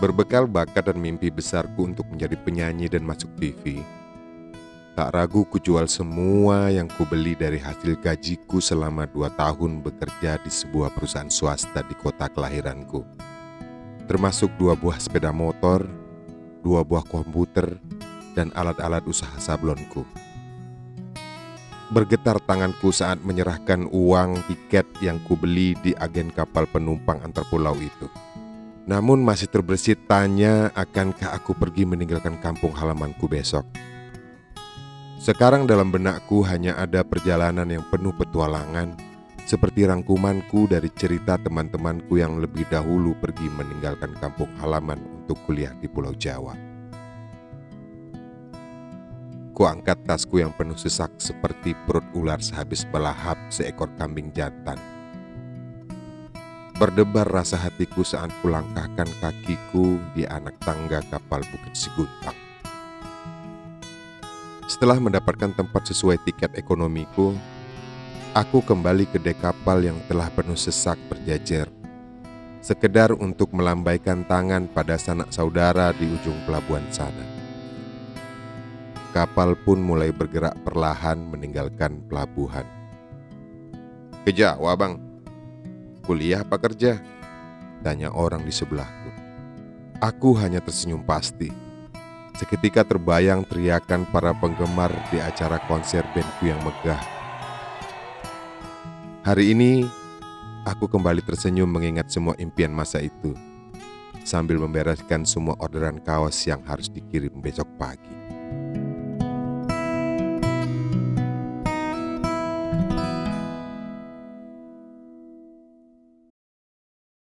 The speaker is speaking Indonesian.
Berbekal bakat dan mimpi besarku untuk menjadi penyanyi dan masuk TV, tak ragu kujual semua yang kubeli dari hasil gajiku selama dua tahun bekerja di sebuah perusahaan swasta di kota kelahiranku. Termasuk dua buah sepeda motor, dua buah komputer, dan alat-alat usaha sablonku. Bergetar tanganku saat menyerahkan uang tiket yang kubeli di agen kapal penumpang antar pulau itu. Namun masih terbersit tanya akankah aku pergi meninggalkan kampung halamanku besok. Sekarang dalam benakku hanya ada perjalanan yang penuh petualangan seperti rangkumanku dari cerita teman-temanku yang lebih dahulu pergi meninggalkan kampung halaman untuk kuliah di Pulau Jawa. Ku angkat tasku yang penuh sesak seperti perut ular sehabis melahap seekor kambing jantan. Berdebar rasa hatiku saat kulangkahkan kakiku di anak tangga kapal Bukit Seguntang. Setelah mendapatkan tempat sesuai tiket ekonomiku, aku kembali ke dek kapal yang telah penuh sesak berjajar. Sekedar untuk melambaikan tangan pada sanak saudara di ujung pelabuhan sana. Kapal pun mulai bergerak perlahan meninggalkan pelabuhan. Ke bang, Kuliah apa kerja? Tanya orang di sebelahku. Aku hanya tersenyum pasti. Seketika terbayang teriakan para penggemar di acara konser bandku yang megah. Hari ini, aku kembali tersenyum mengingat semua impian masa itu. Sambil membereskan semua orderan kaos yang harus dikirim besok pagi.